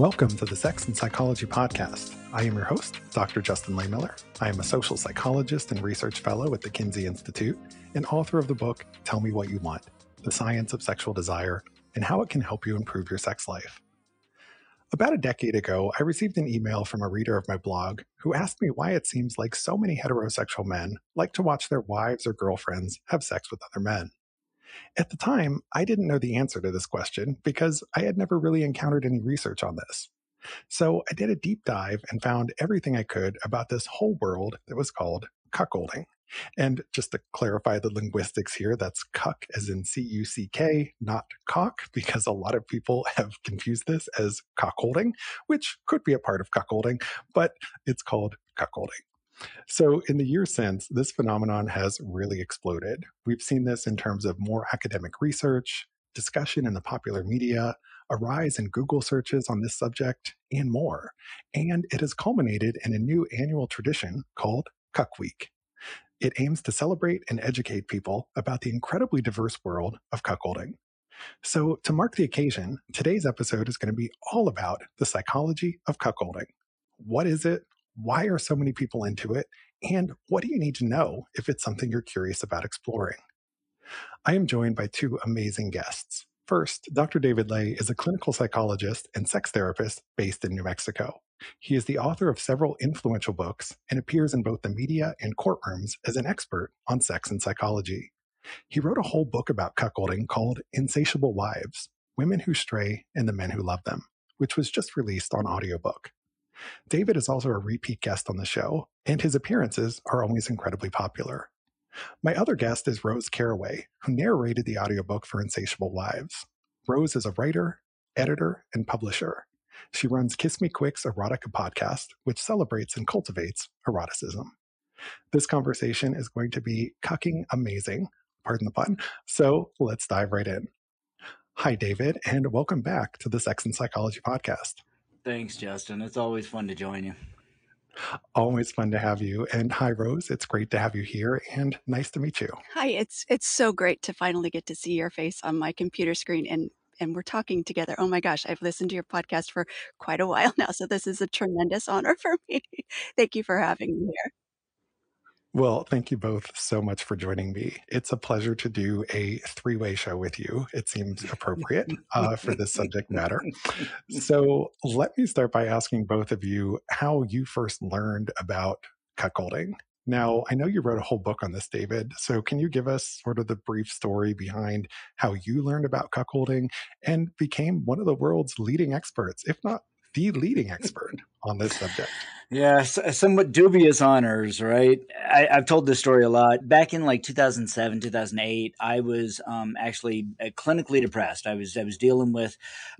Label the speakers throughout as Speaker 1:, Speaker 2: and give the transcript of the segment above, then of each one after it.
Speaker 1: Welcome to the Sex and Psychology Podcast. I am your host, Dr. Justin Lehmiller. I am a social psychologist and research fellow at the Kinsey Institute and author of the book Tell Me What You Want The Science of Sexual Desire and How It Can Help You Improve Your Sex Life. About a decade ago, I received an email from a reader of my blog who asked me why it seems like so many heterosexual men like to watch their wives or girlfriends have sex with other men. At the time, I didn't know the answer to this question because I had never really encountered any research on this. So I did a deep dive and found everything I could about this whole world that was called cuckolding. And just to clarify the linguistics here, that's cuck as in C U C K, not cock, because a lot of people have confused this as cockholding, which could be a part of cuckolding, but it's called cuckolding. So, in the years since, this phenomenon has really exploded. We've seen this in terms of more academic research, discussion in the popular media, a rise in Google searches on this subject, and more. And it has culminated in a new annual tradition called Cuck Week. It aims to celebrate and educate people about the incredibly diverse world of cuckolding. So, to mark the occasion, today's episode is going to be all about the psychology of cuckolding. What is it? Why are so many people into it? And what do you need to know if it's something you're curious about exploring? I am joined by two amazing guests. First, Dr. David Ley is a clinical psychologist and sex therapist based in New Mexico. He is the author of several influential books and appears in both the media and courtrooms as an expert on sex and psychology. He wrote a whole book about cuckolding called Insatiable Wives Women Who Stray and the Men Who Love Them, which was just released on audiobook. David is also a repeat guest on the show, and his appearances are always incredibly popular. My other guest is Rose Caraway, who narrated the audiobook for Insatiable Wives. Rose is a writer, editor, and publisher. She runs Kiss Me Quick's Erotica podcast, which celebrates and cultivates eroticism. This conversation is going to be cucking amazing, pardon the pun. So let's dive right in. Hi, David, and welcome back to the Sex and Psychology podcast.
Speaker 2: Thanks, Justin. It's always fun to join you.
Speaker 1: Always fun to have you. And hi, Rose. It's great to have you here and nice to meet you.
Speaker 3: Hi, it's it's so great to finally get to see your face on my computer screen and and we're talking together. Oh my gosh, I've listened to your podcast for quite a while now, so this is a tremendous honor for me. Thank you for having me here.
Speaker 1: Well, thank you both so much for joining me. It's a pleasure to do a three way show with you. It seems appropriate uh, for this subject matter. So, let me start by asking both of you how you first learned about cuckolding. Now, I know you wrote a whole book on this, David. So, can you give us sort of the brief story behind how you learned about cuckolding and became one of the world's leading experts, if not the leading expert on this subject.
Speaker 2: Yeah, somewhat dubious honors, right? I, have told this story a lot. Back in like 2007, 2008, I was um, actually uh, clinically depressed. I was I was dealing with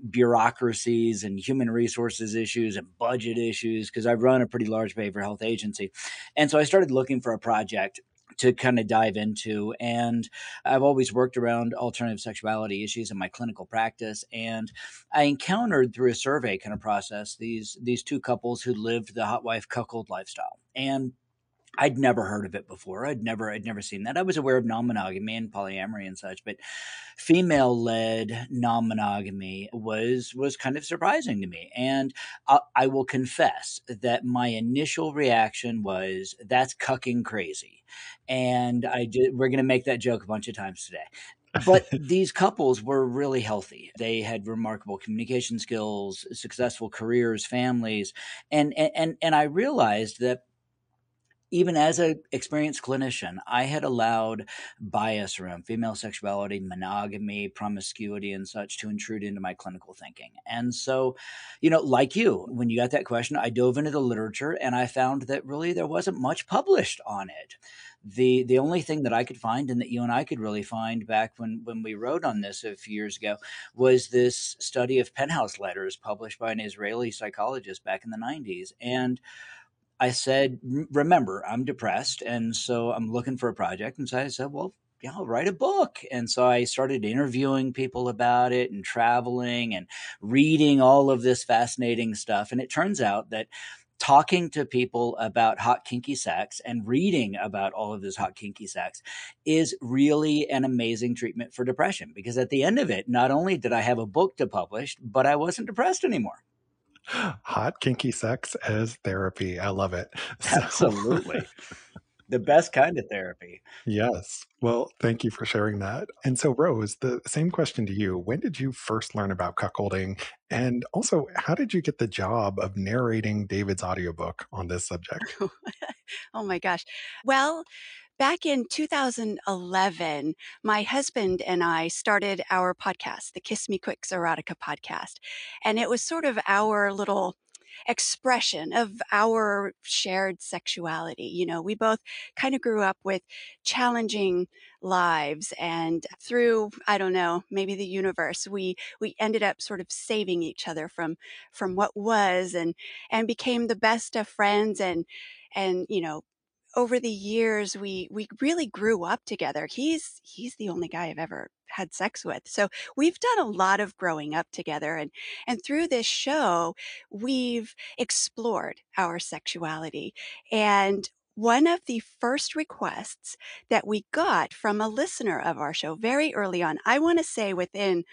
Speaker 2: bureaucracies and human resources issues and budget issues because I run a pretty large behavioral health agency, and so I started looking for a project to kind of dive into. And I've always worked around alternative sexuality issues in my clinical practice. And I encountered through a survey kind of process these these two couples who lived the hot wife cuckold lifestyle. And I'd never heard of it before. I'd never, I'd never seen that. I was aware of non-monogamy and polyamory and such, but female-led non-monogamy was was kind of surprising to me. And I, I will confess that my initial reaction was, "That's cucking crazy," and I did. We're going to make that joke a bunch of times today but these couples were really healthy. They had remarkable communication skills, successful careers, families, and and and I realized that even as an experienced clinician, I had allowed bias around female sexuality, monogamy, promiscuity, and such to intrude into my clinical thinking. And so, you know, like you, when you got that question, I dove into the literature and I found that really there wasn't much published on it. The the only thing that I could find and that you and I could really find back when when we wrote on this a few years ago was this study of penthouse letters published by an Israeli psychologist back in the 90s. And I said, remember, I'm depressed. And so I'm looking for a project. And so I said, well, yeah, I'll write a book. And so I started interviewing people about it and traveling and reading all of this fascinating stuff. And it turns out that talking to people about hot kinky sex and reading about all of this hot kinky sex is really an amazing treatment for depression because at the end of it not only did i have a book to publish but i wasn't depressed anymore
Speaker 1: Hot kinky sex as therapy. I love it.
Speaker 2: So. Absolutely. the best kind of therapy.
Speaker 1: Yes. Well, thank you for sharing that. And so, Rose, the same question to you. When did you first learn about cuckolding? And also, how did you get the job of narrating David's audiobook on this subject?
Speaker 3: oh my gosh. Well, back in 2011, my husband and I started our podcast, the Kiss Me Quicks Erotica podcast. And it was sort of our little expression of our shared sexuality. You know, we both kind of grew up with challenging lives and through I don't know, maybe the universe, we we ended up sort of saving each other from from what was and and became the best of friends and and you know over the years we we really grew up together. He's he's the only guy i've ever had sex with. So we've done a lot of growing up together and and through this show we've explored our sexuality. And one of the first requests that we got from a listener of our show very early on i want to say within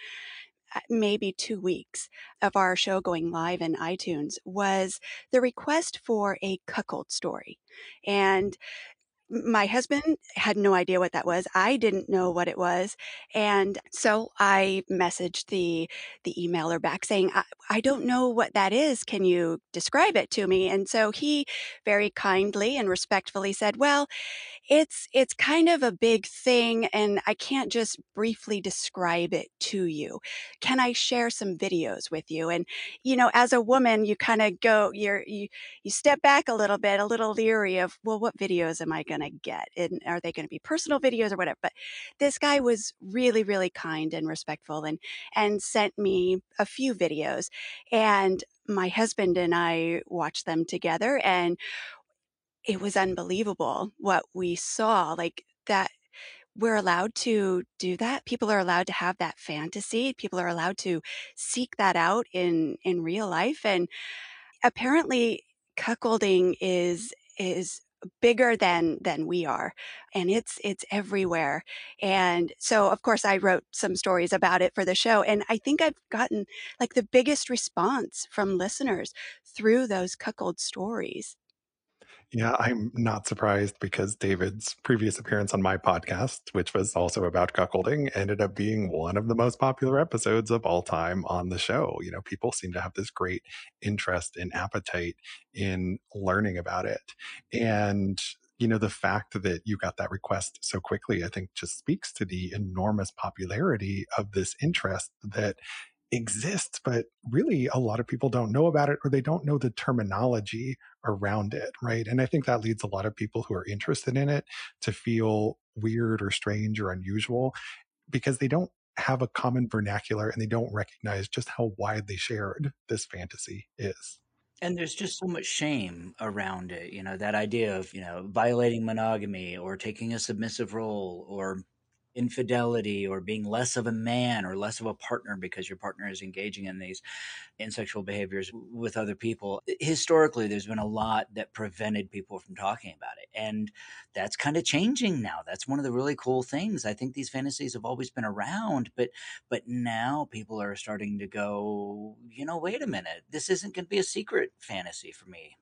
Speaker 3: Uh, maybe two weeks of our show going live in iTunes was the request for a cuckold story. And my husband had no idea what that was. I didn't know what it was. And so I messaged the the emailer back saying, I, I don't know what that is. Can you describe it to me? And so he very kindly and respectfully said, Well, it's it's kind of a big thing and I can't just briefly describe it to you. Can I share some videos with you? And you know, as a woman, you kind of go you're you you step back a little bit, a little leery of, well, what videos am I going to get? And are they going to be personal videos or whatever? But this guy was really really kind and respectful and and sent me a few videos and my husband and I watched them together and it was unbelievable what we saw. Like that, we're allowed to do that. People are allowed to have that fantasy. People are allowed to seek that out in in real life. And apparently, cuckolding is is bigger than than we are and it's it's everywhere and so of course i wrote some stories about it for the show and i think i've gotten like the biggest response from listeners through those cuckold stories
Speaker 1: yeah, I'm not surprised because David's previous appearance on my podcast, which was also about cuckolding, ended up being one of the most popular episodes of all time on the show. You know, people seem to have this great interest and appetite in learning about it. And you know, the fact that you got that request so quickly, I think just speaks to the enormous popularity of this interest that exists, but really a lot of people don't know about it or they don't know the terminology around it, right? And I think that leads a lot of people who are interested in it to feel weird or strange or unusual because they don't have a common vernacular and they don't recognize just how widely shared this fantasy is.
Speaker 2: And there's just so much shame around it, you know, that idea of, you know, violating monogamy or taking a submissive role or infidelity or being less of a man or less of a partner because your partner is engaging in these in sexual behaviors with other people. Historically there's been a lot that prevented people from talking about it and that's kind of changing now. That's one of the really cool things. I think these fantasies have always been around but but now people are starting to go you know wait a minute. This isn't going to be a secret fantasy for me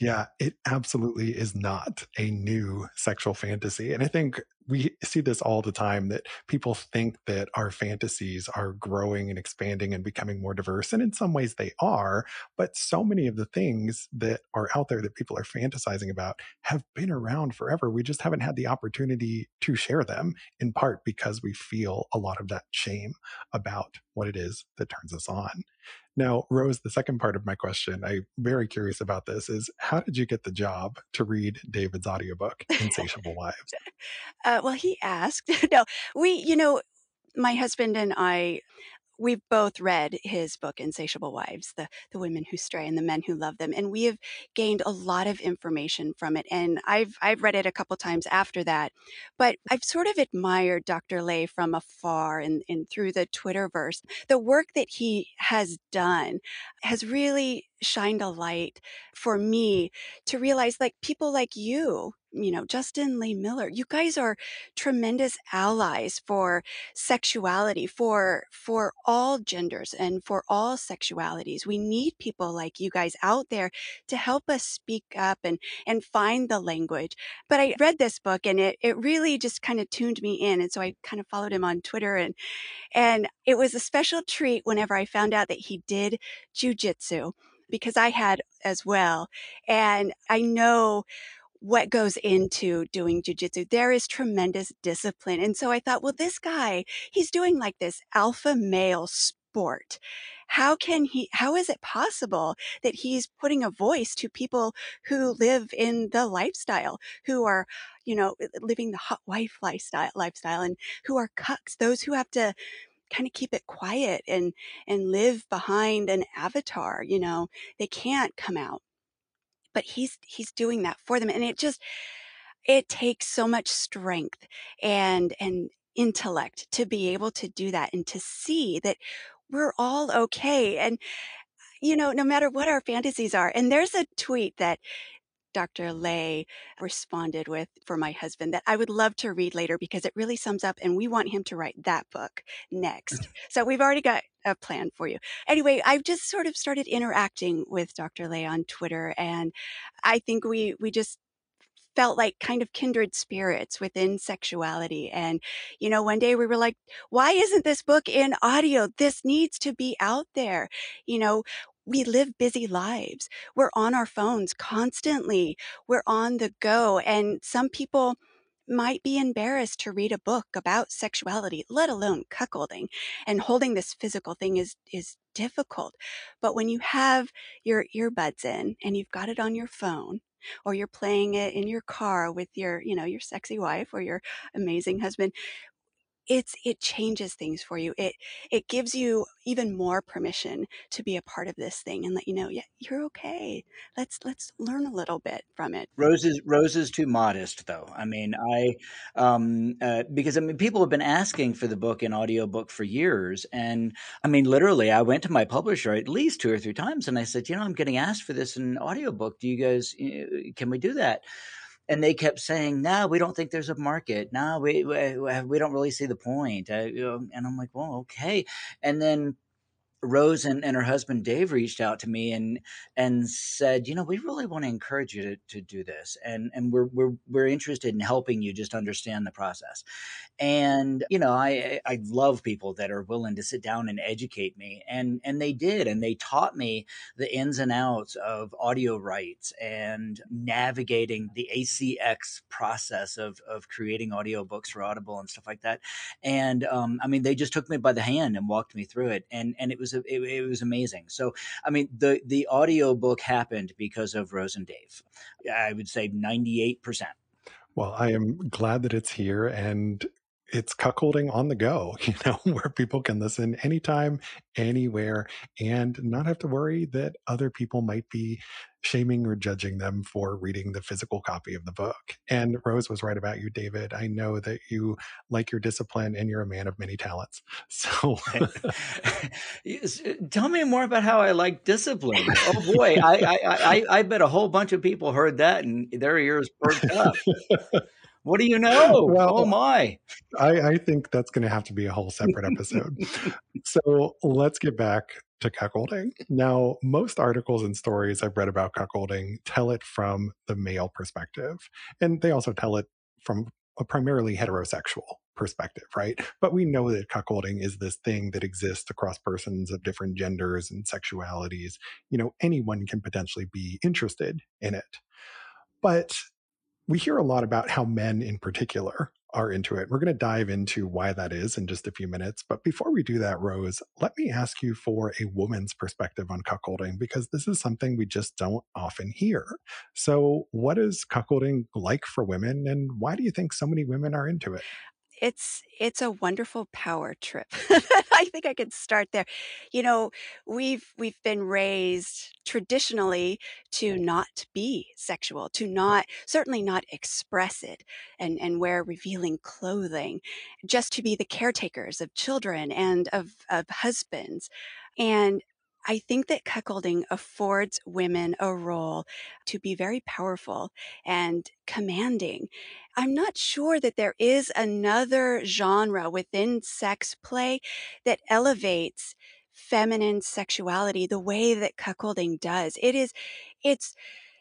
Speaker 1: yeah, it absolutely is not a new sexual fantasy. And I think we see this all the time that people think that our fantasies are growing and expanding and becoming more diverse. And in some ways they are. But so many of the things that are out there that people are fantasizing about have been around forever. We just haven't had the opportunity to share them, in part because we feel a lot of that shame about what it is that turns us on. Now, Rose, the second part of my question, I'm very curious about this is how did you get the job to read David's audiobook, Insatiable Wives?
Speaker 3: Uh, well, he asked. no, we, you know, my husband and I we've both read his book insatiable wives the the women who stray and the men who love them and we have gained a lot of information from it and i've i've read it a couple times after that but i've sort of admired dr ley from afar and, and through the twitterverse. The work that he has done has really shined a light for me to realize like people like you you know, Justin Lehmiller, you guys are tremendous allies for sexuality, for for all genders and for all sexualities. We need people like you guys out there to help us speak up and and find the language. But I read this book and it it really just kind of tuned me in. And so I kind of followed him on Twitter and and it was a special treat whenever I found out that he did jujitsu because I had as well. And I know what goes into doing jujitsu. There is tremendous discipline. And so I thought, well, this guy, he's doing like this alpha male sport. How can he, how is it possible that he's putting a voice to people who live in the lifestyle, who are, you know, living the hot wife lifestyle, lifestyle and who are cucks, those who have to kind of keep it quiet and, and live behind an avatar, you know, they can't come out. But he's he's doing that for them and it just it takes so much strength and and intellect to be able to do that and to see that we're all okay and you know no matter what our fantasies are. And there's a tweet that Dr. Ley responded with for my husband that I would love to read later because it really sums up and we want him to write that book next. Mm-hmm. so we've already got a plan for you. Anyway, I've just sort of started interacting with Dr. Ley on Twitter and I think we we just felt like kind of kindred spirits within sexuality. And, you know, one day we were like, why isn't this book in audio? This needs to be out there. You know, we live busy lives. We're on our phones constantly. We're on the go. And some people might be embarrassed to read a book about sexuality, let alone cuckolding. And holding this physical thing is, is difficult. But when you have your earbuds in and you've got it on your phone, or you're playing it in your car with your, you know, your sexy wife or your amazing husband, it's it changes things for you. It it gives you even more permission to be a part of this thing and let you know yeah you're okay. Let's let's learn a little bit from it.
Speaker 2: Rose is rose is too modest though. I mean i um uh, because i mean people have been asking for the book in audiobook for years and i mean literally i went to my publisher at least two or three times and i said you know i'm getting asked for this in audiobook. Do you guys can we do that and they kept saying, "No, we don't think there's a market. No, we we, we don't really see the point." Know, and I'm like, "Well, okay." And then Rose and, and her husband Dave reached out to me and and said, you know, we really want to encourage you to, to do this, and and we're we're we're interested in helping you just understand the process. And you know, I I love people that are willing to sit down and educate me, and and they did, and they taught me the ins and outs of audio rights and navigating the ACX process of of creating audiobooks for Audible and stuff like that. And um, I mean, they just took me by the hand and walked me through it, and and it was was it, it was amazing. So I mean the the audio book happened because of Rose and Dave. I would say ninety eight percent.
Speaker 1: Well, I am glad that it's here and it's cuckolding on the go, you know, where people can listen anytime, anywhere, and not have to worry that other people might be shaming or judging them for reading the physical copy of the book. And Rose was right about you, David. I know that you like your discipline and you're a man of many talents. So Uh,
Speaker 2: tell me more about how I like discipline. Oh boy, I, I, I, I bet a whole bunch of people heard that and their ears perked up. What do you know? Well, oh my.
Speaker 1: I, I think that's going to have to be a whole separate episode. so let's get back to cuckolding. Now, most articles and stories I've read about cuckolding tell it from the male perspective, and they also tell it from a primarily heterosexual perspective, right? But we know that cuckolding is this thing that exists across persons of different genders and sexualities. You know, anyone can potentially be interested in it. But we hear a lot about how men in particular are into it. We're going to dive into why that is in just a few minutes. But before we do that, Rose, let me ask you for a woman's perspective on cuckolding, because this is something we just don't often hear. So, what is cuckolding like for women, and why do you think so many women are into it?
Speaker 3: It's it's a wonderful power trip. I think I could start there. You know, we've we've been raised traditionally to not be sexual, to not certainly not express it and and wear revealing clothing, just to be the caretakers of children and of of husbands. And I think that cuckolding affords women a role to be very powerful and commanding. I'm not sure that there is another genre within sex play that elevates feminine sexuality the way that cuckolding does. It is, it's,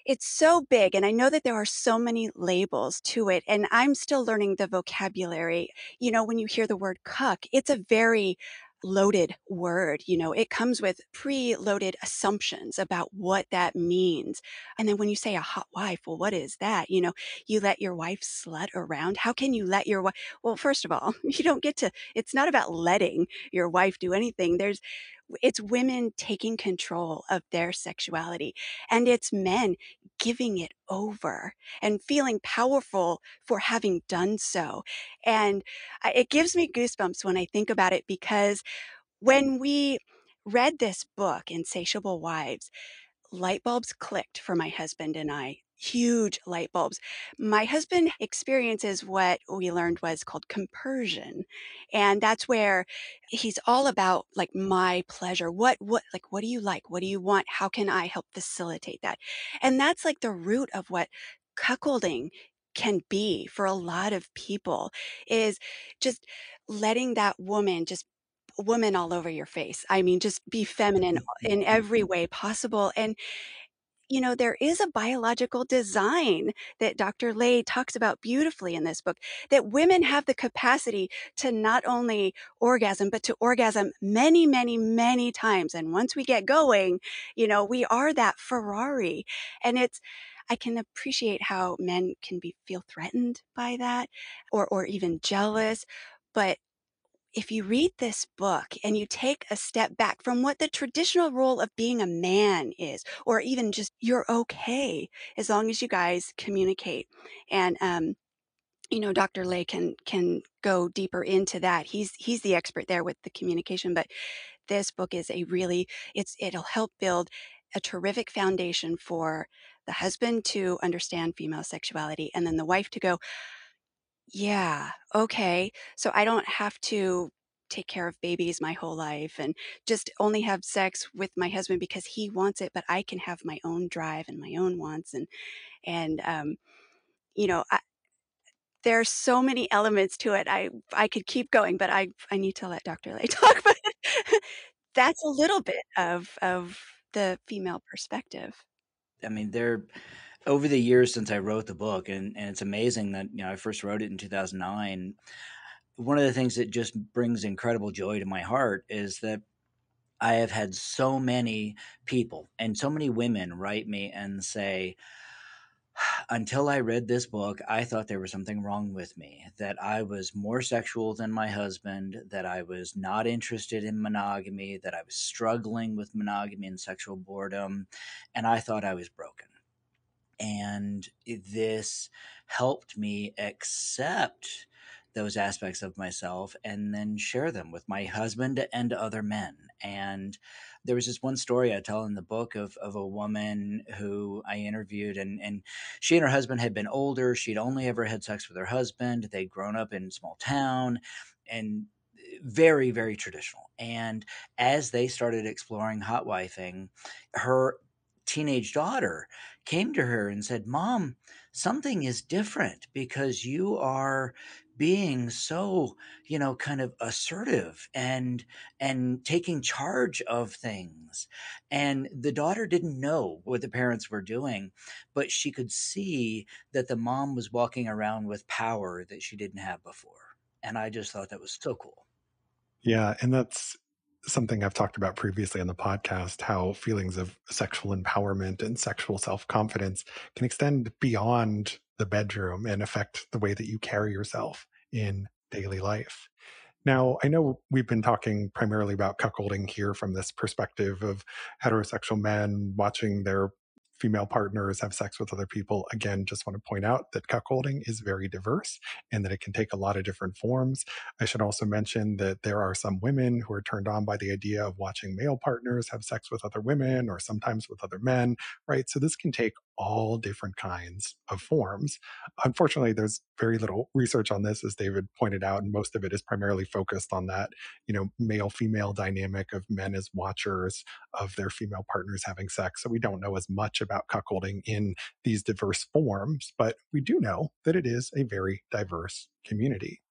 Speaker 3: it's so big. And I know that there are so many labels to it. And I'm still learning the vocabulary. You know, when you hear the word cuck, it's a very loaded word. You know, it comes with pre-loaded assumptions about what that means. And then when you say a hot wife, well, what is that? You know, you let your wife slut around. How can you let your wife? Well, first of all, you don't get to, it's not about letting your wife do anything. There's, it's women taking control of their sexuality and it's men giving it over and feeling powerful for having done so. And it gives me goosebumps when I think about it because when we read this book, Insatiable Wives, light bulbs clicked for my husband and I huge light bulbs. My husband experiences what we learned was called compersion. And that's where he's all about like my pleasure. What, what, like, what do you like? What do you want? How can I help facilitate that? And that's like the root of what cuckolding can be for a lot of people is just letting that woman just woman all over your face. I mean, just be feminine mm-hmm. in every mm-hmm. way possible. And you know, there is a biological design that Dr. Ley talks about beautifully in this book that women have the capacity to not only orgasm, but to orgasm many, many, many times. And once we get going, you know, we are that Ferrari. And it's, I can appreciate how men can be feel threatened by that or, or even jealous. But if you read this book and you take a step back from what the traditional role of being a man is, or even just you're okay as long as you guys communicate. And, um, you know, Dr. Ley can, can go deeper into that. He's, he's the expert there with the communication, but this book is a really, it's, it'll help build a terrific foundation for the husband to understand female sexuality and then the wife to go, yeah. Okay. So I don't have to take care of babies my whole life and just only have sex with my husband because he wants it, but I can have my own drive and my own wants. And, and, um, you know, I, are so many elements to it. I, I could keep going, but I, I need to let Dr. Ley talk, but that's a little bit of, of the female perspective.
Speaker 2: I mean, there, over the years since I wrote the book, and, and it's amazing that you know I first wrote it in 2009. One of the things that just brings incredible joy to my heart is that I have had so many people and so many women write me and say, until I read this book, I thought there was something wrong with me, that I was more sexual than my husband, that I was not interested in monogamy, that I was struggling with monogamy and sexual boredom, and I thought I was broken. And this helped me accept those aspects of myself and then share them with my husband and other men. And there was this one story I tell in the book of, of a woman who I interviewed, and, and she and her husband had been older. She'd only ever had sex with her husband. They'd grown up in small town and very, very traditional. And as they started exploring hot wifing, her teenage daughter came to her and said, Mom, something is different because you are being so you know kind of assertive and and taking charge of things. And the daughter didn't know what the parents were doing but she could see that the mom was walking around with power that she didn't have before. And i just thought that was so cool.
Speaker 1: Yeah and that's something I've talked about previously on the podcast how feelings of sexual empowerment and sexual self confidence can extend beyond the bedroom and affect the way that you carry yourself in daily life. Now, I know we've been talking primarily about cuckolding here from this perspective of heterosexual men watching their female partners have sex with other people. Again, just want to point out that cuckolding is very diverse and that it can take a lot of different forms. I should also mention that there are some women who are turned on by the idea of watching male partners have sex with other women or sometimes with other men, right? So this can take all different kinds of forms. Unfortunately, there's very little research on this, as David pointed out, and most of it is primarily focused on that, you know, male female dynamic of men as watchers of their female partners having sex. So we don't know as much about cuckolding in these diverse forms, but we do know that it is a very diverse community.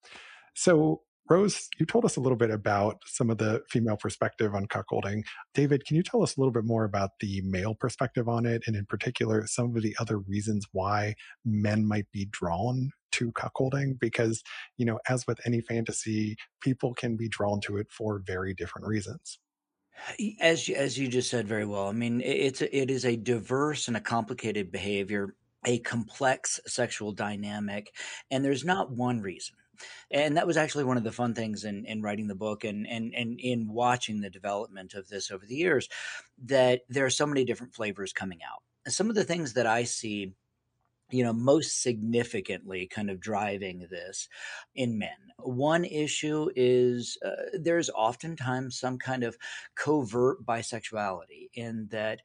Speaker 1: So Rose, you told us a little bit about some of the female perspective on cuckolding. David, can you tell us a little bit more about the male perspective on it, and in particular, some of the other reasons why men might be drawn to cuckolding? Because, you know, as with any fantasy, people can be drawn to it for very different reasons.
Speaker 2: As as you just said very well, I mean, it's it is a diverse and a complicated behavior, a complex sexual dynamic, and there's not one reason and that was actually one of the fun things in, in writing the book and, and, and in watching the development of this over the years that there are so many different flavors coming out. some of the things that I see you know, most significantly kind of driving this in men. One issue is uh, there's oftentimes some kind of covert bisexuality in that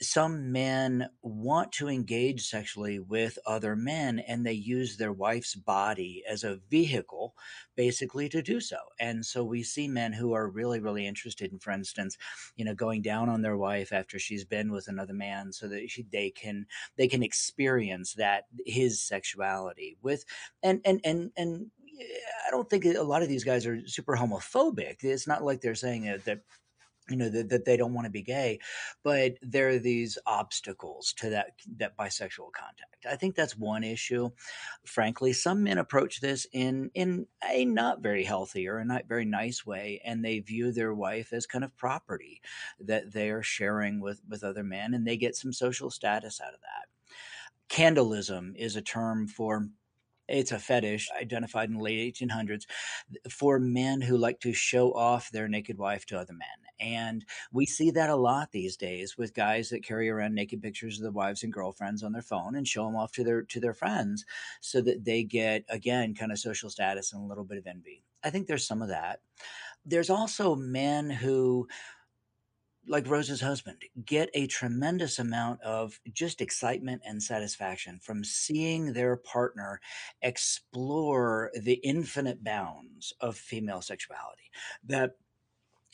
Speaker 2: some men want to engage sexually with other men and they use their wife's body as a vehicle basically to do so. And so we see men who are really, really interested in, for instance, you know, going down on their wife after she's been with another man so that she, they can, they can experience that his sexuality with, and, and, and, and, I don't think a lot of these guys are super homophobic. It's not like they're saying that you know that, that they don't want to be gay but there are these obstacles to that that bisexual contact. I think that's one issue. Frankly some men approach this in in a not very healthy or a not very nice way and they view their wife as kind of property that they are sharing with with other men and they get some social status out of that candaulism is a term for it's a fetish identified in the late 1800s for men who like to show off their naked wife to other men. And we see that a lot these days with guys that carry around naked pictures of their wives and girlfriends on their phone and show them off to their to their friends so that they get again kind of social status and a little bit of envy. I think there's some of that. There's also men who like Rose's husband, get a tremendous amount of just excitement and satisfaction from seeing their partner explore the infinite bounds of female sexuality. That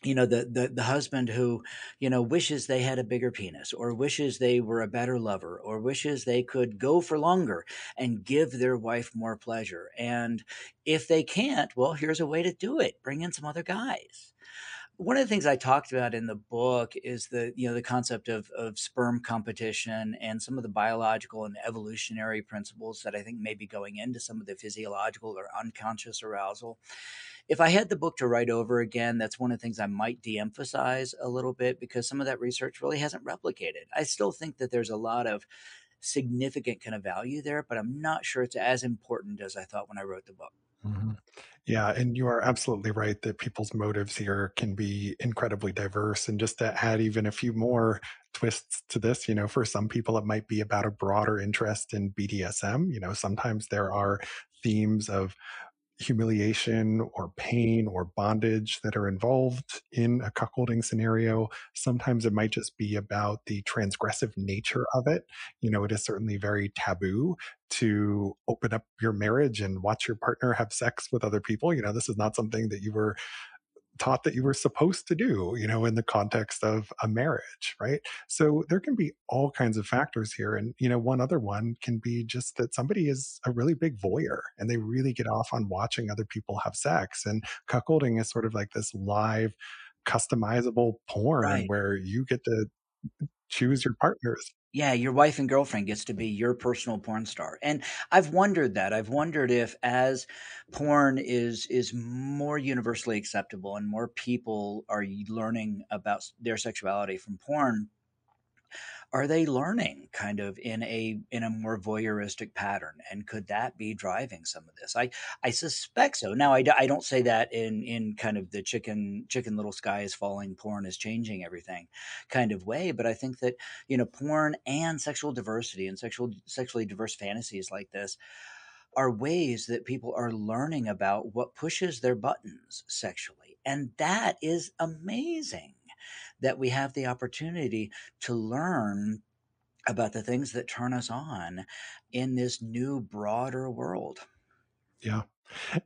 Speaker 2: you know the, the the husband who you know wishes they had a bigger penis or wishes they were a better lover or wishes they could go for longer and give their wife more pleasure. And if they can't well here's a way to do it. Bring in some other guys one of the things I talked about in the book is the you know the concept of of sperm competition and some of the biological and evolutionary principles that I think may be going into some of the physiological or unconscious arousal. If I had the book to write over again, that's one of the things I might de-emphasize a little bit because some of that research really hasn't replicated. I still think that there's a lot of significant kind of value there, but I'm not sure it's as important as I thought when I wrote the book.
Speaker 1: Mm-hmm. Yeah, and you are absolutely right that people's motives here can be incredibly diverse. And just to add even a few more twists to this, you know, for some people, it might be about a broader interest in BDSM. You know, sometimes there are themes of humiliation or pain or bondage that are involved in a cuckolding scenario. Sometimes it might just be about the transgressive nature of it. You know, it is certainly very taboo to open up your marriage and watch your partner have sex with other people. You know, this is not something that you were taught that you were supposed to do, you know, in the context of a marriage, right? So there can be all kinds of factors here. And, you know, one other one can be just that somebody is a really big voyeur and they really get off on watching other people have sex. And cuckolding is sort of like this live, customizable porn right. where you get to choose your partners
Speaker 2: yeah, your wife and girlfriend gets to be your personal porn star. And I've wondered that. I've wondered if as porn is is more universally acceptable and more people are learning about their sexuality from porn, are they learning kind of in a in a more voyeuristic pattern? And could that be driving some of this? I i suspect so. Now i, I don't say that in in kind of the chicken chicken little sky is falling porn is changing everything kind of way but i think that you know porn and sexual diversity and sexual sexually diverse fantasies like this are ways that people are learning about what pushes their buttons sexually. And that is amazing that we have the opportunity to learn about the things that turn us on in this new, broader world.
Speaker 1: Yeah.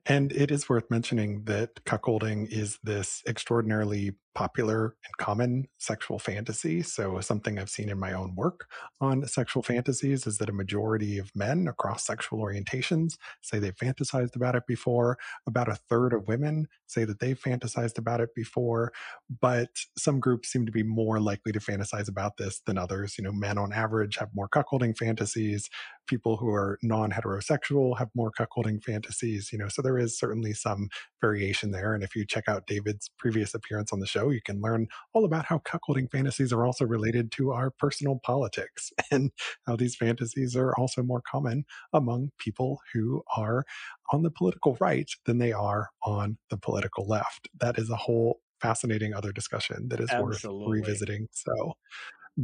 Speaker 1: And it is worth mentioning that cuckolding is this extraordinarily popular and common sexual fantasy. So, something I've seen in my own work on sexual fantasies is that a majority of men across sexual orientations say they've fantasized about it before. About a third of women say that they've fantasized about it before. But some groups seem to be more likely to fantasize about this than others. You know, men on average have more cuckolding fantasies. People who are non heterosexual have more cuckolding fantasies. You know, so there is certainly some variation there. And if you check out David's previous appearance on the show, you can learn all about how cuckolding fantasies are also related to our personal politics and how these fantasies are also more common among people who are on the political right than they are on the political left. That is a whole fascinating other discussion that is Absolutely. worth revisiting. So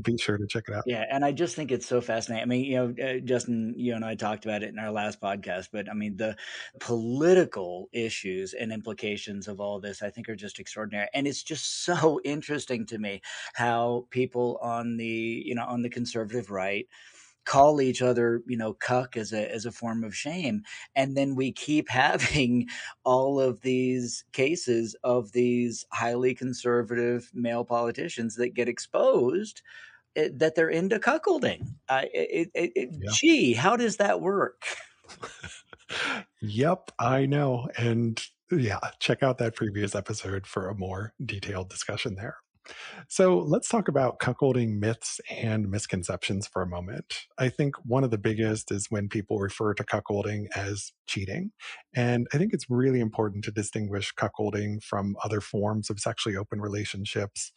Speaker 1: be sure to check it out.
Speaker 2: Yeah, and I just think it's so fascinating. I mean, you know, uh, Justin, you and I talked about it in our last podcast, but I mean, the political issues and implications of all this, I think, are just extraordinary. And it's just so interesting to me how people on the, you know, on the conservative right call each other, you know, cuck as a as a form of shame, and then we keep having all of these cases of these highly conservative male politicians that get exposed Eh, that they're into cuckolding. Uh, it, it, it, yeah. Gee, how does that work?
Speaker 1: yep, I know. And yeah, check out that previous episode for a more detailed discussion there. So let's talk about cuckolding myths and misconceptions for a moment. I think one of the biggest is when people refer to cuckolding as cheating. And I think it's really important to distinguish cuckolding from other forms of sexually open relationships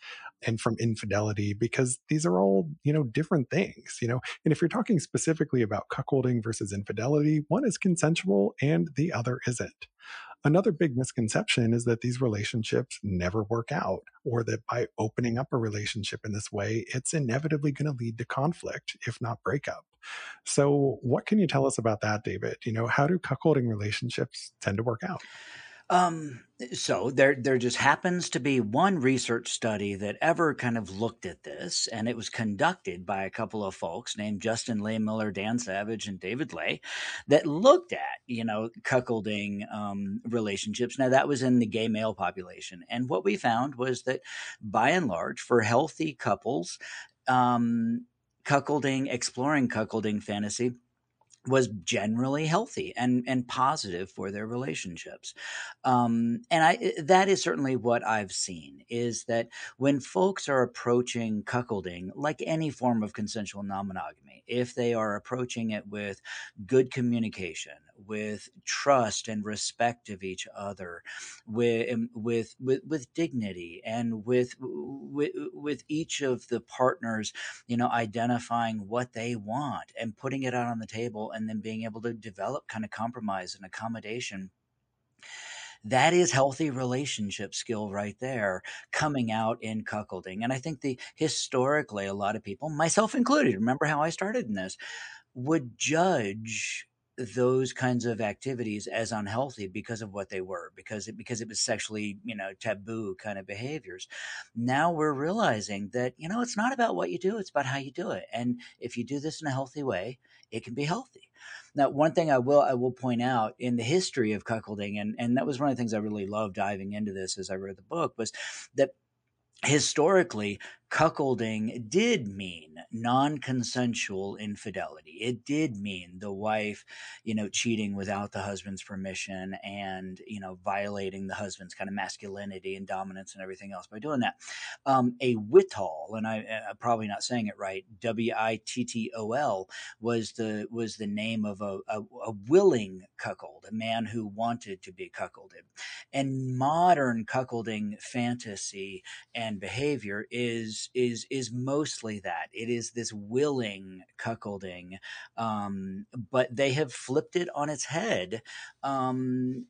Speaker 1: and from infidelity because these are all, you know, different things, you know. And if you're talking specifically about cuckolding versus infidelity, one is consensual and the other isn't. Another big misconception is that these relationships never work out, or that by opening up a relationship in this way, it's inevitably going to lead to conflict, if not breakup. So, what can you tell us about that, David? You know, how do cuckolding relationships tend to work out?
Speaker 2: Um, so there, there just happens to be one research study that ever kind of looked at this, and it was conducted by a couple of folks named Justin Lehmiller, Dan Savage, and David Ley, that looked at you know cuckolding um, relationships. Now that was in the gay male population, and what we found was that by and large, for healthy couples, um, cuckolding, exploring cuckolding fantasy was generally healthy and and positive for their relationships. Um, and i eh, that is certainly what i've seen is that when folks are approaching cuckolding like any form of consensual non-monogamy if they are approaching it with good communication with trust and respect of each other, with um, with with, with dignity, and with, with with each of the partners, you know, identifying what they want and putting it out on the table, and then being able to develop kind of compromise and accommodation. That is healthy relationship skill right there coming out in cuckolding and i think the historically a lot of people myself included remember how i started in this would judge those kinds of activities as unhealthy because of what they were because it because it was sexually you know taboo kind of behaviors. Now we're realizing that you know it's not about what you do it's about how you do it. And if you do this in a healthy way it can be healthy. Now one thing i will i will point out in the history of cuckolding and and that was one of the things i really loved diving into this as i read the book was that historically cuckolding did mean non-consensual infidelity. It did mean the wife you know cheating without the husband's permission and you know violating the husband's kind of masculinity and dominance and everything else by doing that. Um, a wittol and I, am probably not saying it right w-i-t-t-o-l was the was the name of a, a, a willing cuckold a man who wanted to be cuckolded. And modern cuckolding fantasy and behavior is is is mostly that. It is this willing cuckolding um, but they have flipped it on its head um,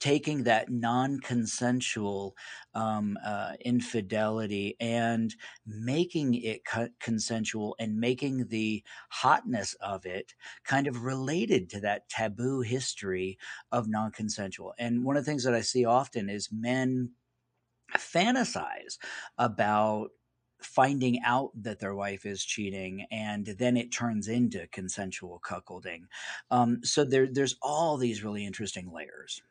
Speaker 2: taking that non-consensual um, uh, infidelity and making it co- consensual and making the hotness of it kind of related to that taboo history of non-consensual. And one of the things that i see often is men fantasize about finding out that their wife is cheating, and then it turns into consensual cuckolding. Um, so there, there's all these really interesting layers.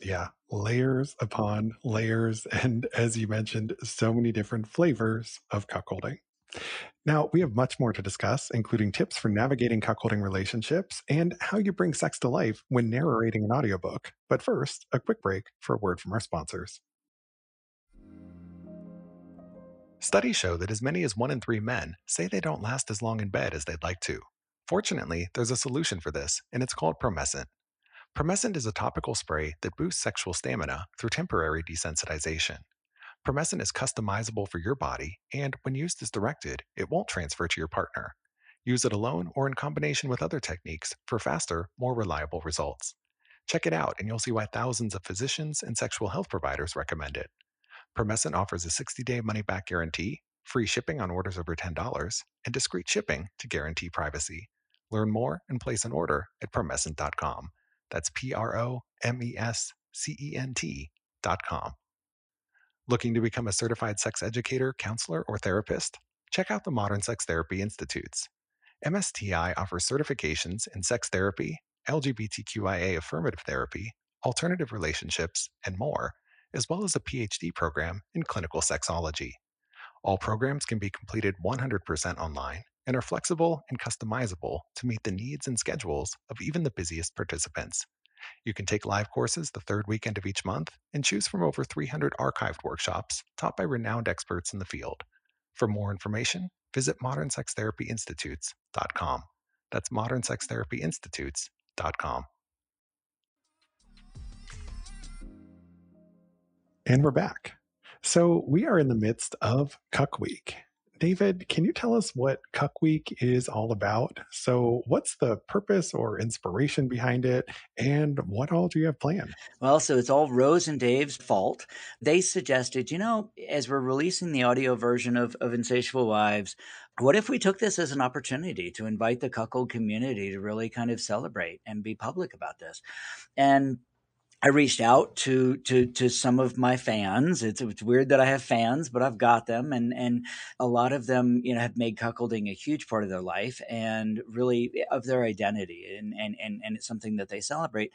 Speaker 1: Yeah, layers upon layers. And as you mentioned, so many different flavors of cuckolding. Now, we have much more to discuss, including tips for navigating cuckolding relationships and how you bring sex to life when narrating an audiobook. But first, a quick break for a word from our sponsors. Studies show that as many as one in three men say they don't last as long in bed as they'd like to. Fortunately, there's a solution for this, and it's called Promescent. Promescent is a topical spray that boosts sexual stamina through temporary desensitization. Promescent is customizable for your body, and when used as directed, it won't transfer to your partner. Use it alone or in combination with other techniques for faster, more reliable results. Check it out, and you'll see why thousands of physicians and sexual health providers recommend it. Promescent offers a 60 day money back guarantee, free shipping on orders over $10, and discreet shipping to guarantee privacy. Learn more and place an order at promescent.com. That's P R O M E S C E N T.com. Looking to become a certified sex educator, counselor, or therapist? Check out the Modern Sex Therapy Institutes. MSTI offers certifications in sex therapy, LGBTQIA affirmative therapy, alternative relationships, and more, as well as a PhD program in clinical sexology. All programs can be completed 100% online and are flexible and customizable to meet the needs and schedules of even the busiest participants. You can take live courses the third weekend of each month and choose from over 300 archived workshops taught by renowned experts in the field. For more information, visit modernsextherapyinstitutes.com. That's modernsextherapyinstitutes.com. And we're back. So we are in the midst of Cuck Week. David, can you tell us what Cuck Week is all about? So, what's the purpose or inspiration behind it, and what all do you have planned?
Speaker 2: Well, so it's all Rose and Dave's fault. They suggested, you know, as we're releasing the audio version of, of Insatiable Wives, what if we took this as an opportunity to invite the cuckold community to really kind of celebrate and be public about this? And I reached out to to to some of my fans. It's it's weird that I have fans, but I've got them, and and a lot of them, you know, have made cuckolding a huge part of their life and really eh, of their identity, and and and and it's something that they celebrate.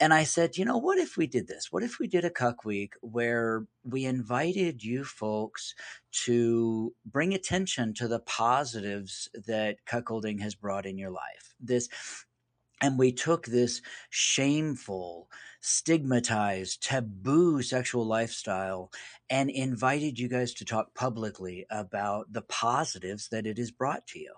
Speaker 2: And I said, you know, what if we did this? What if we did a cuck week where we invited you folks to bring attention to the positives that cuckolding has brought in your life? This and we took this shameful, stigmatized, taboo sexual lifestyle and invited you guys to talk publicly about the positives that it has brought to you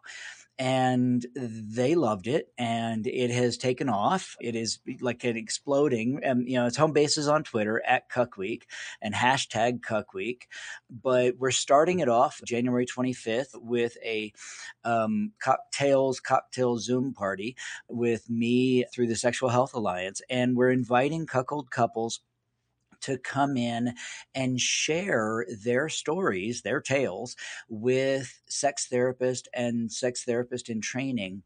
Speaker 2: and they loved it and it has taken off. It is like an exploding and you know its home base is on twitter at cuck week and hashtag cuck week but we're starting it off january 25th with a um, cocktails cocktail zoom party with me through the sexual health alliance and we're inviting cuckold couples to come in and share their stories, their tales with sex therapist and sex therapist in training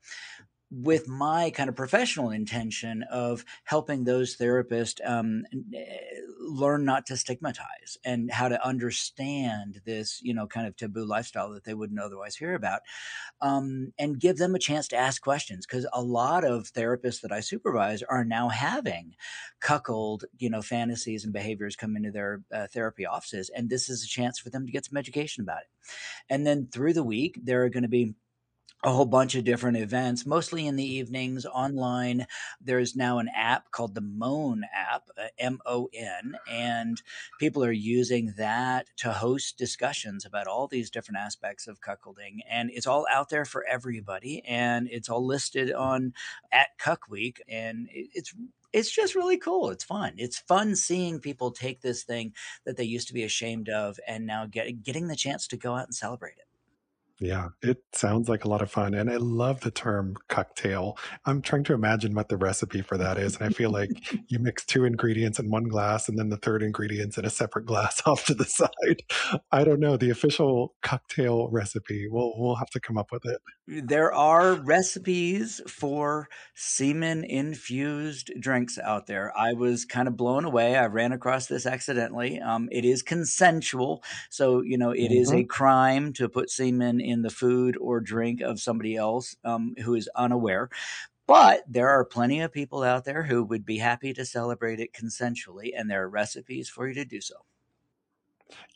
Speaker 2: with my kind of professional intention of helping those therapists um, learn not to stigmatize and how to understand this, you know, kind of taboo lifestyle that they wouldn't otherwise hear about, um, and give them a chance to ask questions. Because a lot of therapists that I supervise are now having cuckold, you know, fantasies and behaviors come into their uh, therapy offices, and this is a chance for them to get some education about it. And then through the week, there are going to be a whole bunch of different events, mostly in the evenings online. There's now an app called the Moan app, uh, M O N, and people are using that to host discussions about all these different aspects of cuckolding. And it's all out there for everybody, and it's all listed on at Cuck Week, and it's it's just really cool. It's fun. It's fun seeing people take this thing that they used to be ashamed of and now get, getting the chance to go out and celebrate it.
Speaker 1: Yeah, it sounds like a lot of fun. And I love the term cocktail. I'm trying to imagine what the recipe for that is. And I feel like you mix two ingredients in one glass and then the third ingredients in a separate glass off to the side. I don't know. The official cocktail recipe, we'll, we'll have to come up with it.
Speaker 2: There are recipes for semen infused drinks out there. I was kind of blown away. I ran across this accidentally. Um, it is consensual. So, you know, it mm-hmm. is a mm-hmm. crime to put semen in the food or drink of somebody else um, who is unaware. But there are plenty of people out there who would be happy to celebrate it consensually, and there are recipes for you to do so.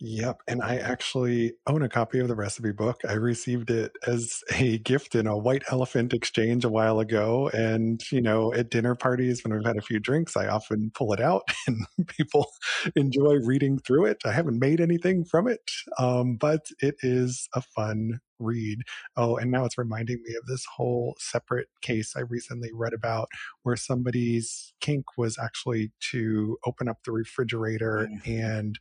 Speaker 1: Yep. And I actually own a copy of the recipe book. I received it as a gift in a white elephant exchange a while ago. And, you know, at dinner parties, when we've had a few drinks, I often pull it out and people enjoy reading through it. I haven't made anything from it, um, but it is a fun read. Oh, and now it's reminding me of this whole separate case I recently read about where somebody's kink was actually to open up the refrigerator mm. and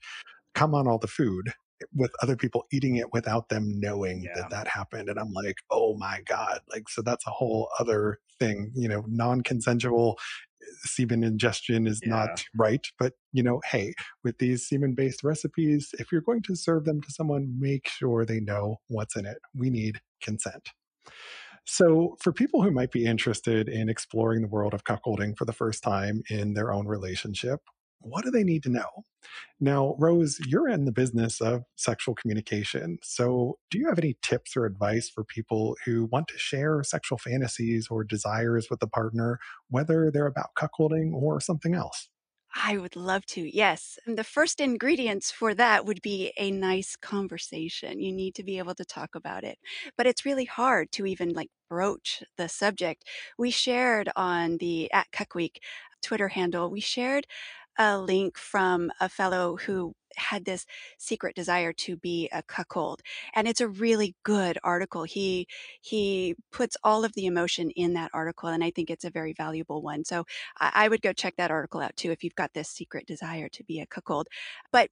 Speaker 1: come on all the food with other people eating it without them knowing yeah. that that happened and i'm like oh my god like so that's a whole other thing you know non-consensual eh, semen ingestion is yeah. not right but you know hey with these semen based recipes if you're going to serve them to someone make sure they know what's in it we need consent so, for people who might be interested in exploring the world of cuckolding for the first time in their own relationship, what do they need to know? Now, Rose, you're in the business of sexual communication. So, do you have any tips or advice for people who want to share sexual fantasies or desires with a partner, whether they're about cuckolding or something else?
Speaker 3: I would love to. Yes. And the first ingredients for that would be a nice conversation. You need to be able to talk about it. But it's really hard to even like broach the subject. We shared on the at Cuck Week Twitter handle, we shared a link from a fellow who had this secret desire to be a cuckold and it's a really good article. He he puts all of the emotion in that article and i think it's a very valuable one. So i, I would go check that article out too if you've got this secret desire to be a cuckold. But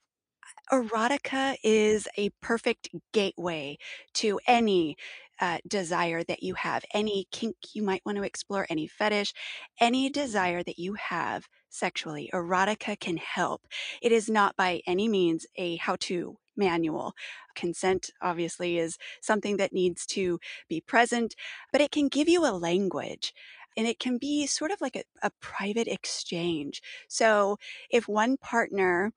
Speaker 3: erotica is a perfect gateway to any uh, desire that you have, any kink you might want to explore, any fetish, any desire that you have sexually. Erotica can help. It is not by any means a how to manual. Consent, obviously, is something that needs to be present, but it can give you a language and it can be sort of like a, a private exchange. So if one partner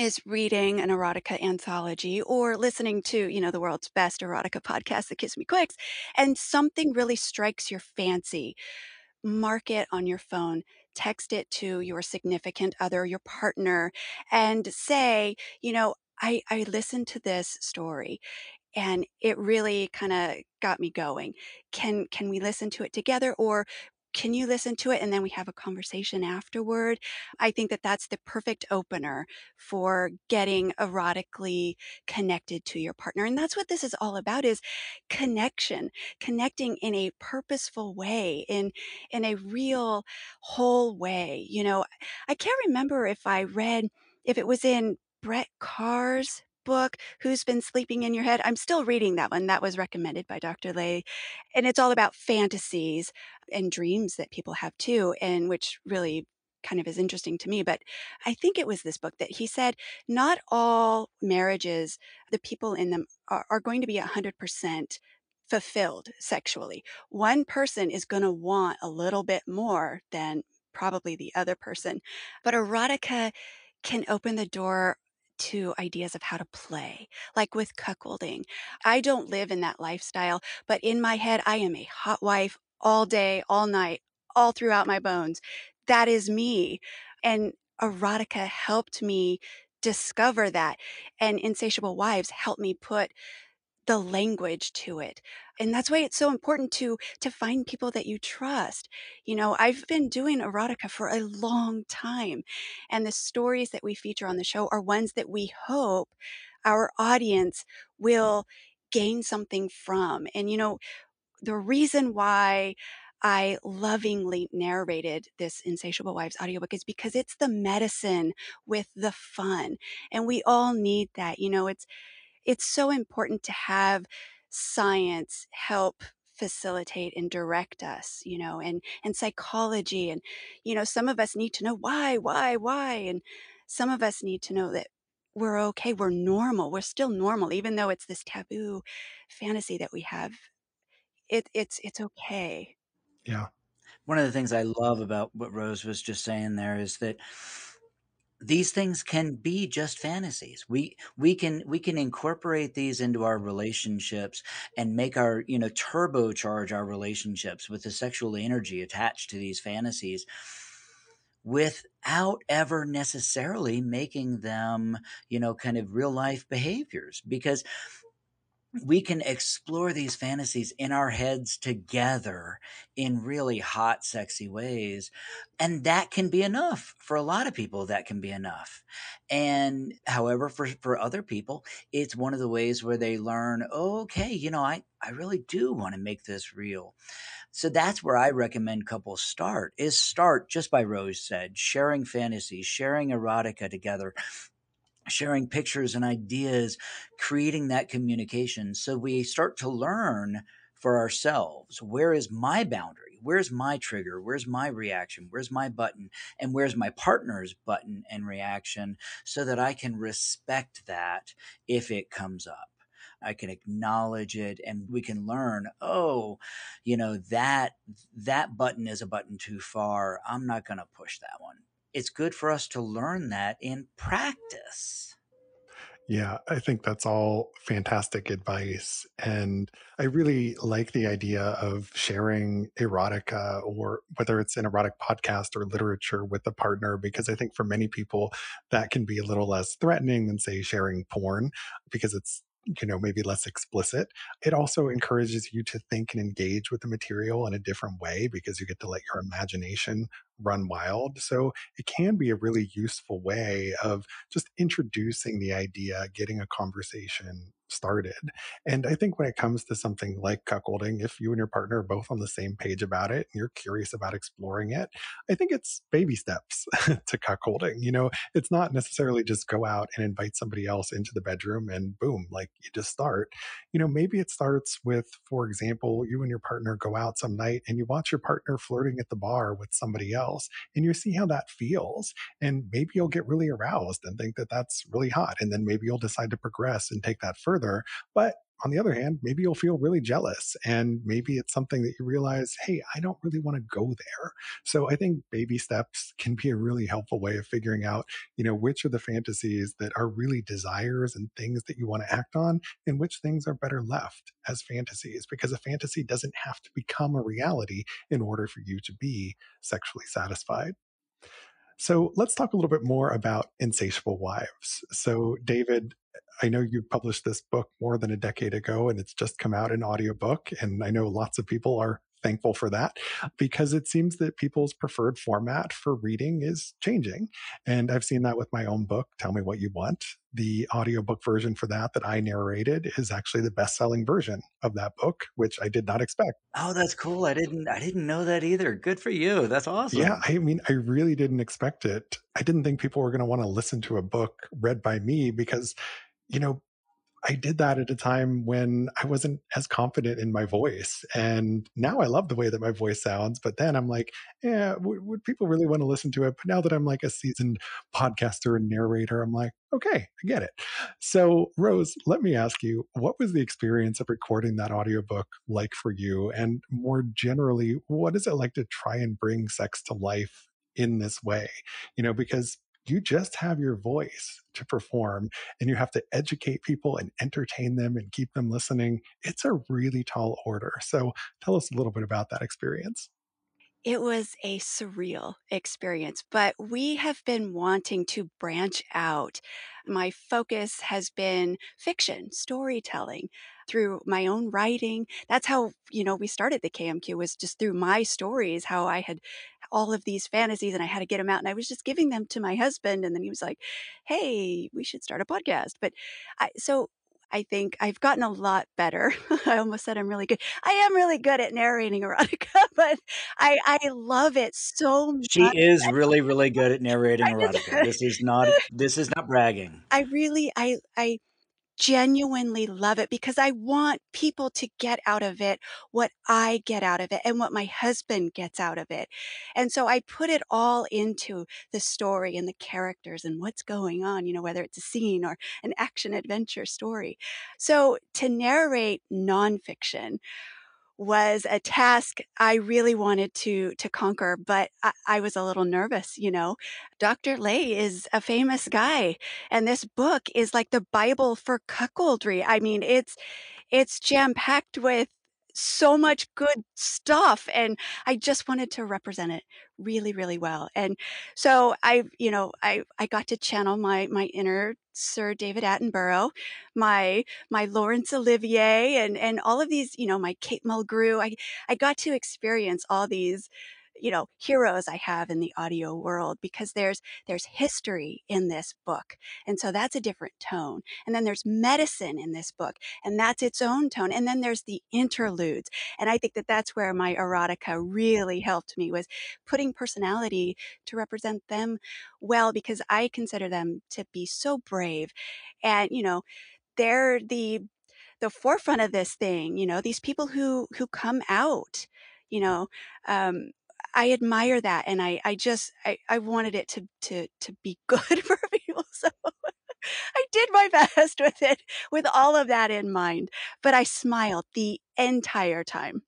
Speaker 3: is reading an erotica anthology or listening to, you know, the world's best erotica podcast, The Kiss Me Quicks, and something really strikes your fancy, mark it on your phone, text it to your significant other, your partner, and say, you know, I, I listened to this story and it really kind of got me going. Can can we listen to it together or can you listen to it and then we have a conversation afterward i think that that's the perfect opener for getting erotically connected to your partner and that's what this is all about is connection connecting in a purposeful way in in a real whole way you know? I can't remember if i read if it was in Brett Kahr's book, Who's Been Sleeping in Your Head. I'm still reading that one. That was recommended by Dr. Ley. And it's all about fantasies and dreams that people have too, and which really kind of is interesting to me. But I think it was this book that he said not all marriages, the people in them are, are going to be 100% fulfilled sexually. One person is going to want a little bit more than probably the other person. But erotica can open the door to ideas of how to play, like with cuckolding. I don't live in that lifestyle, but in my head, I am a hot wife all day, all night, all throughout my bones. That is me. And erotica helped me discover that. And Insatiable Wives helped me put the language to it and that's why it's so important to to find people that you trust you know i've been doing erotica for a long time and the stories that we feature on the show are ones that we hope our audience will gain something from and you know the reason why I lovingly narrated this Insatiable Wives audiobook is because it's the medicine with the fun. And we all need that. You know, it's it's so important to have science help facilitate and direct us you know and and psychology and you know some of us need to know why why why and some of us need to know that we're okay we're normal we're still normal even though it's this taboo fantasy that we have it it's it's okay.
Speaker 1: Yeah.
Speaker 2: One of the things i love about what rose was just saying there is that these things can be just fantasies. We we can we can incorporate these into our relationships and make our you know turbocharge our relationships with the sexual energy attached to these fantasies without ever necessarily making them you know kind of real life behaviors. Because we can explore these fantasies in our heads together in really hot, sexy ways. And that can be enough for a lot of people. That can be enough. And however, for, for other people, it's one of the ways where they learn, okay, you know, I, I really do want to make this real. So that's where I recommend couples start is start just by Rose said, sharing fantasies, sharing erotica together, sharing pictures and ideas, creating that communication. So we start to learn for ourselves where is my boundary? Where's my trigger? Where's my reaction? Where's my button? And where's my partner's button and reaction so that I can respect that if it comes up. I can acknowledge it and we can learn, oh, you know, that that button is a button too far. I'm not going to push that one it's good for us to learn that in practice.
Speaker 1: Yeah, I think that's all fantastic advice. And I really like the idea of sharing erotica or whether it's an erotic podcast or literature with a partner, because I think for many people that can be a little less threatening than, say, sharing porn because it's you know maybe less explicit it also encourages you to think and engage with the material in a different way because you get to let your imagination run wild so it can be a really useful way of just introducing the idea getting a conversation started. And I think when it comes to something like cuckolding, if you and your partner are both on the same page about it and you're curious about exploring it, I think it's baby steps to cuckolding. You know, it's not necessarily just go out and invite somebody else into the bedroom and boom, like you just start. You know, maybe it starts with, for example, you and your partner go out some night and you watch your partner flirting at the bar with somebody else and you see how that feels. And maybe you'll get really aroused and think that that's really hot. And then maybe you'll decide to progress and take that further further. But on the other hand, maybe you'll feel really jealous and maybe it's something that you realize, hey, I don't really want to go there. So I think baby steps can be a really helpful way of figuring out, you know, which are the fantasies that are really desires and things that you want to act on and which things are better left as fantasies because a fantasy doesn't have to become a reality in order for you to be sexually satisfied. So let's talk a little bit more about Insatiable Wives. So, David, I know you published this book more than a decade ago and it's just come out in audiobook. And I know lots of people are thankful for that because it seems that people's preferred format for reading is changing. And I've seen that with my own book, Tell Me What You Want. The audiobook version for that that I narrated is actually the best-selling version of that book, which I did not expect.
Speaker 2: Oh, that's cool. I didn't I didn't know that either. Good for you. That's awesome.
Speaker 1: Yeah, I mean, I really didn't expect it. I didn't think people were going to want to listen to a book read by me because you know, I did that at a time when I wasn't as confident in my voice. And now I love the way that my voice sounds. But then I'm like, yeah, w- would people really want to listen to it? But now that I'm like a seasoned podcaster and narrator, I'm like, okay, I get it. So, Rose, let me ask you, what was the experience of recording that audiobook like for you? And more generally, what is it like to try and bring sex to life in this way? You know, because you just have your voice to perform and you have to educate people and entertain them and keep them listening. It's a really tall order. So tell us a little bit about that experience.
Speaker 3: It was a surreal experience, but we have been wanting to branch out. My focus has been fiction, storytelling through my own writing. That's how, you know, we started the KMQ was just through my stories, how I had all of these fantasies and I had to get them out and I was just giving them to my husband and then he was like, "Hey, we should start a podcast." But I so I think I've gotten a lot better. I almost said I'm really good. I am really good at narrating erotica, but I I love it so much.
Speaker 2: She is really really good at narrating erotica. this is not this is not bragging.
Speaker 3: I really I I genuinely love it because I want people to get out of it what I get out of it and what my husband gets out of it. And so I put it all into the story and the characters and what's going on, you know, whether it's a scene or an action adventure story. So to narrate nonfiction, was a task I really wanted to to conquer, but I, I, was a little nervous, you know. Dr. Ley is a famous guy, and this book is like the Bible for cuckoldry. I mean, it's it's jam packed with so much good stuff and I just wanted to represent it really really well. And so I you know I I got to channel my my inner Sir David Attenborough, my my Laurence Olivier and and all of these, you know, my Kate Mulgrew. I I got to experience all these you know heroes i have in the audio world because there's there's history in this book and so that's a different tone and then there's medicine in this book and that's its own tone and then there's the interludes and i think that that's where my erotica really helped me was putting personality to represent them well because i consider them to be so brave and you know they're the the forefront of this thing you know these people who who come out you know um, I admire that, and I I just I, I wanted it to to to be good for people. So I did my best with it, with all of that in mind. But I smiled the entire time.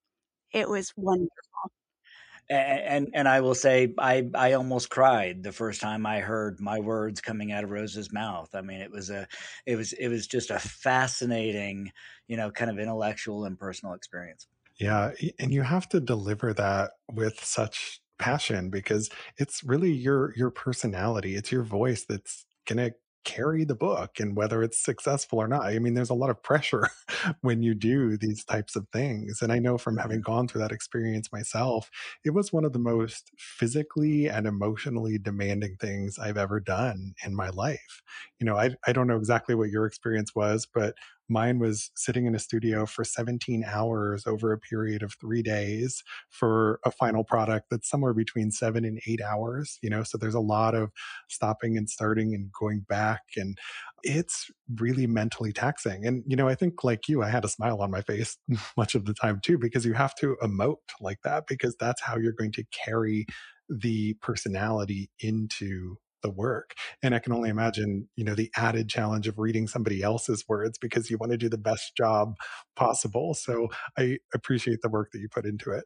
Speaker 3: It was wonderful.
Speaker 2: And, and I will say I I almost cried the first time I heard my words coming out of Rose's mouth. I mean, it was a it was it was just a fascinating, you know, kind of intellectual and personal experience.
Speaker 1: Yeah, and you have to deliver that with such passion because it's really your your personality, it's your voice that's going to carry the book and whether it's successful or not. I mean, there's a lot of pressure when you do these types of things. And I know from having mm-hmm. gone through that experience myself, it was one of the most physically and emotionally demanding things I've ever done in my life. You know, I, I don't know exactly what your experience was, but Mine was sitting in a studio for 17 hours over a period of three days for a final product that's somewhere between seven and eight hours, you know, so there's a lot of stopping and starting and going back. And it's really mentally taxing. And, you know, I think like you, I had a smile on my face much of the time too, because you have to emote like that, because that's how you're going to carry the personality into the work. And I can only imagine, you know, the added challenge of reading somebody else's words because you want to do the best job possible. So I appreciate the work that you put into it.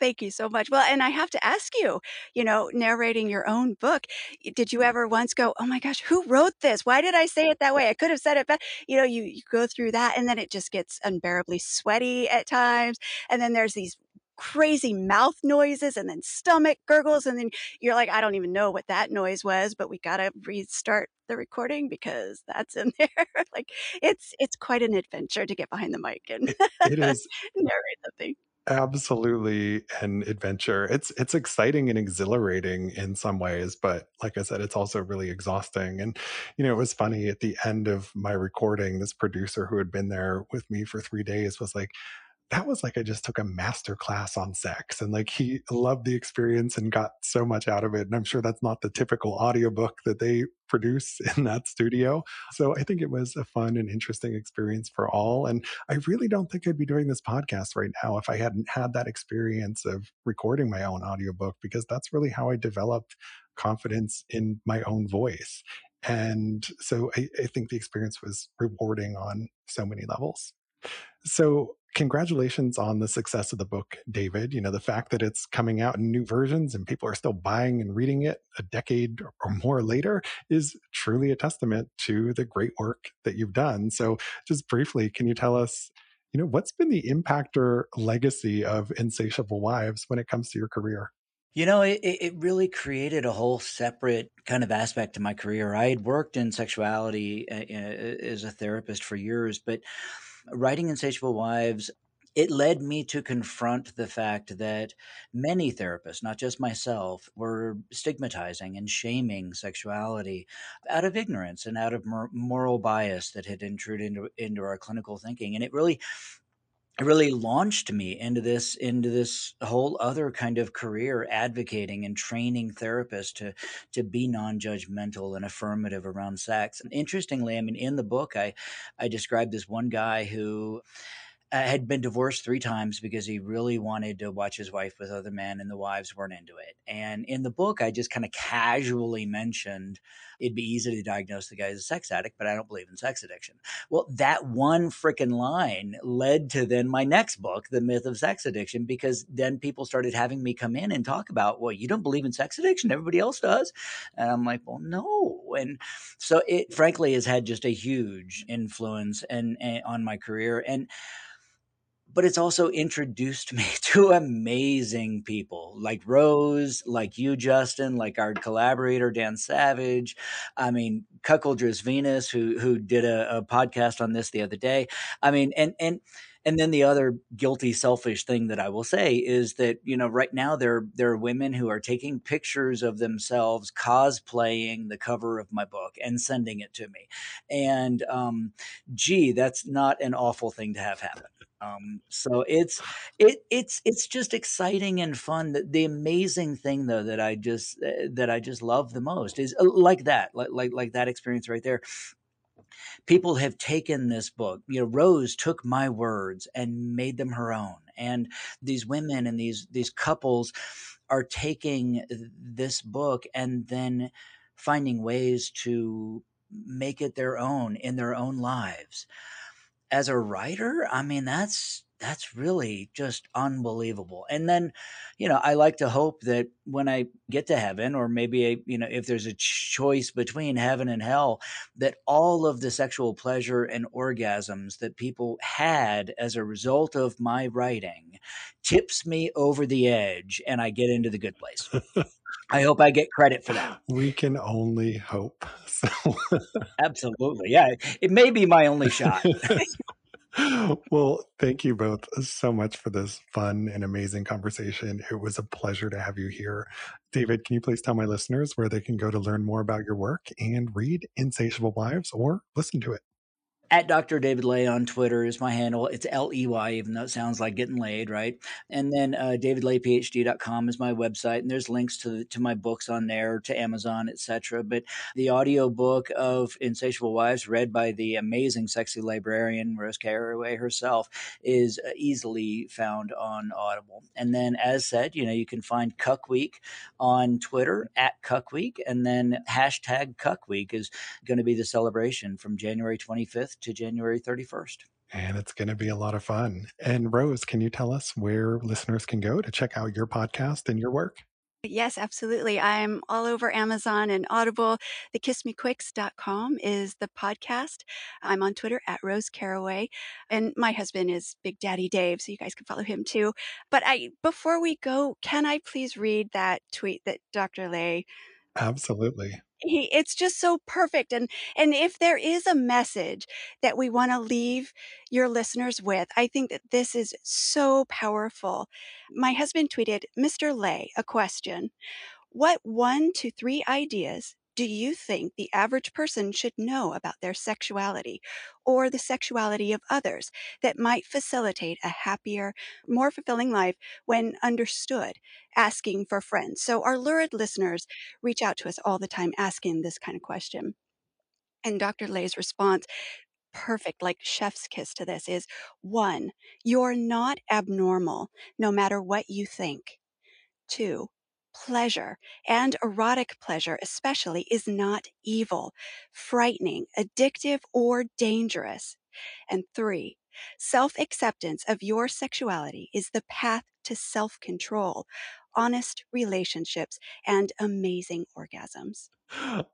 Speaker 3: Thank you so much. Well, and I have to ask you, you know, narrating your own book, did you ever once go, oh my gosh, who wrote this? Why did I say it that way? I could have said it better. You know, you, you go through that and then it just gets unbearably sweaty at times. And then there's these crazy mouth noises and then stomach gurgles and then you're like i don't even know what that noise was but we gotta restart the recording because that's in there. Like it's it's quite an adventure to get behind the mic and
Speaker 1: it, it is.
Speaker 3: narrate something
Speaker 1: absolutely an adventure. It's it's exciting and exhilarating in some ways but like i said it's also really exhausting and you know it was funny at the end of my recording this producer who had been there with me for three days was like that was like I just took a master class on sex and like he loved the experience and got so much out of it. And I'm sure that's not the typical audiobook that they produce in that studio. So I think it was a fun and interesting experience for all. And I really don't think I'd be doing this podcast right now if I hadn't had that experience of recording my own audiobook because that's really how I developed confidence in my own voice. And so I, I think the experience was rewarding on so many levels. So congratulations on the success of the book, David. You know, the fact that it's coming out in new versions and people are still buying and reading it a decade or more later is truly a testament to the great work that you've done. So, just briefly, can you tell us, you know, what's been the impact or legacy of Insatiable Wives when it comes to your career?
Speaker 2: You know, it, it really created a whole separate kind of aspect to my career. I had worked in sexuality uh, uh, as a therapist for years, but writing Insatiable Wives, it led me to confront the fact that many therapists, not just myself, were stigmatizing and shaming sexuality out of ignorance and out of moral bias that had intruded into, into our clinical thinking. And it really really launched me into this into this whole other kind of career advocating and training therapists to to be non-judgmental and affirmative around sex. And interestingly i mean in the book i i described this one guy who had been divorced three times because he really wanted to watch his wife with other men and the wives weren't into it. And in the book, I just kind of casually mentioned it'd be easy to diagnose the guy as a sex addict, but I don't believe in sex addiction. Well, that one freaking line led to then my next book, The Myth of Sex Addiction, because then people started having me come in and talk about, well, you don't believe in sex addiction, everybody else does. And I'm like, well, no. And so it frankly has had just a huge influence and, and eh, on my career. And but it's also introduced me to amazing people like Rose, like you, Justin, like our collaborator Dan Savage. I mean, Cuckoldress Venus, who who did a, a podcast on this the other day. I mean, and and and then the other guilty, selfish thing that I will say is that you know right now there there are women who are taking pictures of themselves cosplaying the cover of my book and sending it to me, and um, gee, that's not an awful thing to have happen. Um, so it's it it's it's just exciting and fun. The, the amazing thing though that I just uh, that I just love the most is uh, like that, like like like that experience right there. People have taken this book. You know, Rose took my words and made them her own, and these women and these these couples are taking this book and then finding ways to make it their own in their own lives as a writer, I mean, that's that's really just unbelievable. And then, you know, I like to hope that when I get to heaven, or maybe, you know, if there's a choice between heaven and hell, that all of the sexual pleasure and orgasms that people had as a result of my writing tips me over the edge and I get into the good place. I hope I get credit for that.
Speaker 1: We can only hope. So.
Speaker 2: Absolutely. Yeah. It may be my only shot.
Speaker 1: well, thank you both so much for this fun and amazing conversation. It was a pleasure to have you here. David, can you please tell my listeners where they can go to learn more about your work and read Insatiable Wives or listen to it?
Speaker 2: At Dr. David Ley on Twitter is my handle. It's L E Y, even though it sounds like getting laid, right? And then uh, davidleyphd.com is my website, and there's links to to my books on there, to Amazon, etc. But the audio book of Insatiable Wives, read by the amazing sexy librarian Rose Caraway herself, is uh, easily found on Audible. And then, as said, you know, you can find Cuck Week on Twitter at Cuck Week, and then hashtag Cuck Week is going to be the celebration from January 25th to January 31st.
Speaker 1: And it's going to be a lot of fun. And Rose, can you tell us where listeners can go to check out your podcast and your work?
Speaker 3: Yes, absolutely. I'm all over Amazon and Audible. TheKissMeQuicks.com is the podcast. I'm on Twitter at Rose Caraway. And my husband is Big Daddy Dave, so you guys can follow him too. But I before we go, can I please read that tweet that Dr. Ley
Speaker 1: Absolutely
Speaker 3: he it's just so perfect and and if there is a message that we want to leave your listeners with i think that this is so powerful. My husband tweeted mr ley a question. What one to three ideas do you think the average person should know about their sexuality or the sexuality of others that might facilitate a happier, more fulfilling life when understood? Asking for friends. So, our lurid listeners reach out to us all the time asking this kind of question. And Dr. Ley's response perfect, like chef's kiss to this is one, you're not abnormal no matter what you think. Two, pleasure and erotic pleasure, especially, is not evil, frightening, addictive, or dangerous. And three, self acceptance of your sexuality is the path to self control, honest relationships, and amazing orgasms.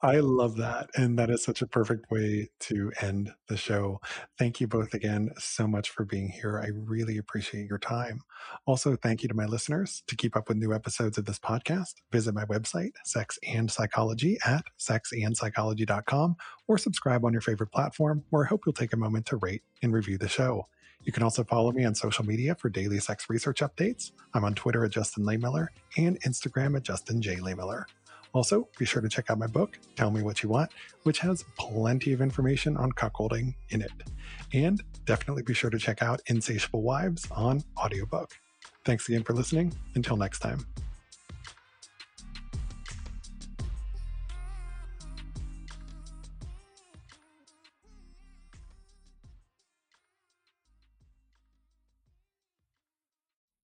Speaker 1: I love that. And that is such a perfect way to end the show. Thank you both again so much for being here. I really appreciate your time. Also, thank you to my listeners. To keep up with new episodes of this podcast, visit my website, Sex and Psychology, at sexandpsychology.com, or subscribe on your favorite platform, where I hope you'll take a moment to rate and review the show. You can also follow me on social media for daily sex research updates. I'm on Twitter at Justin Lehmiller and Instagram at Justin J. Lehmiller. Also, be sure to check out my book, Tell Me What You Want, which has plenty of information on cuckolding in it. And definitely be sure to check out Insatiable Wives on audiobook. Thanks again for listening. Until next time.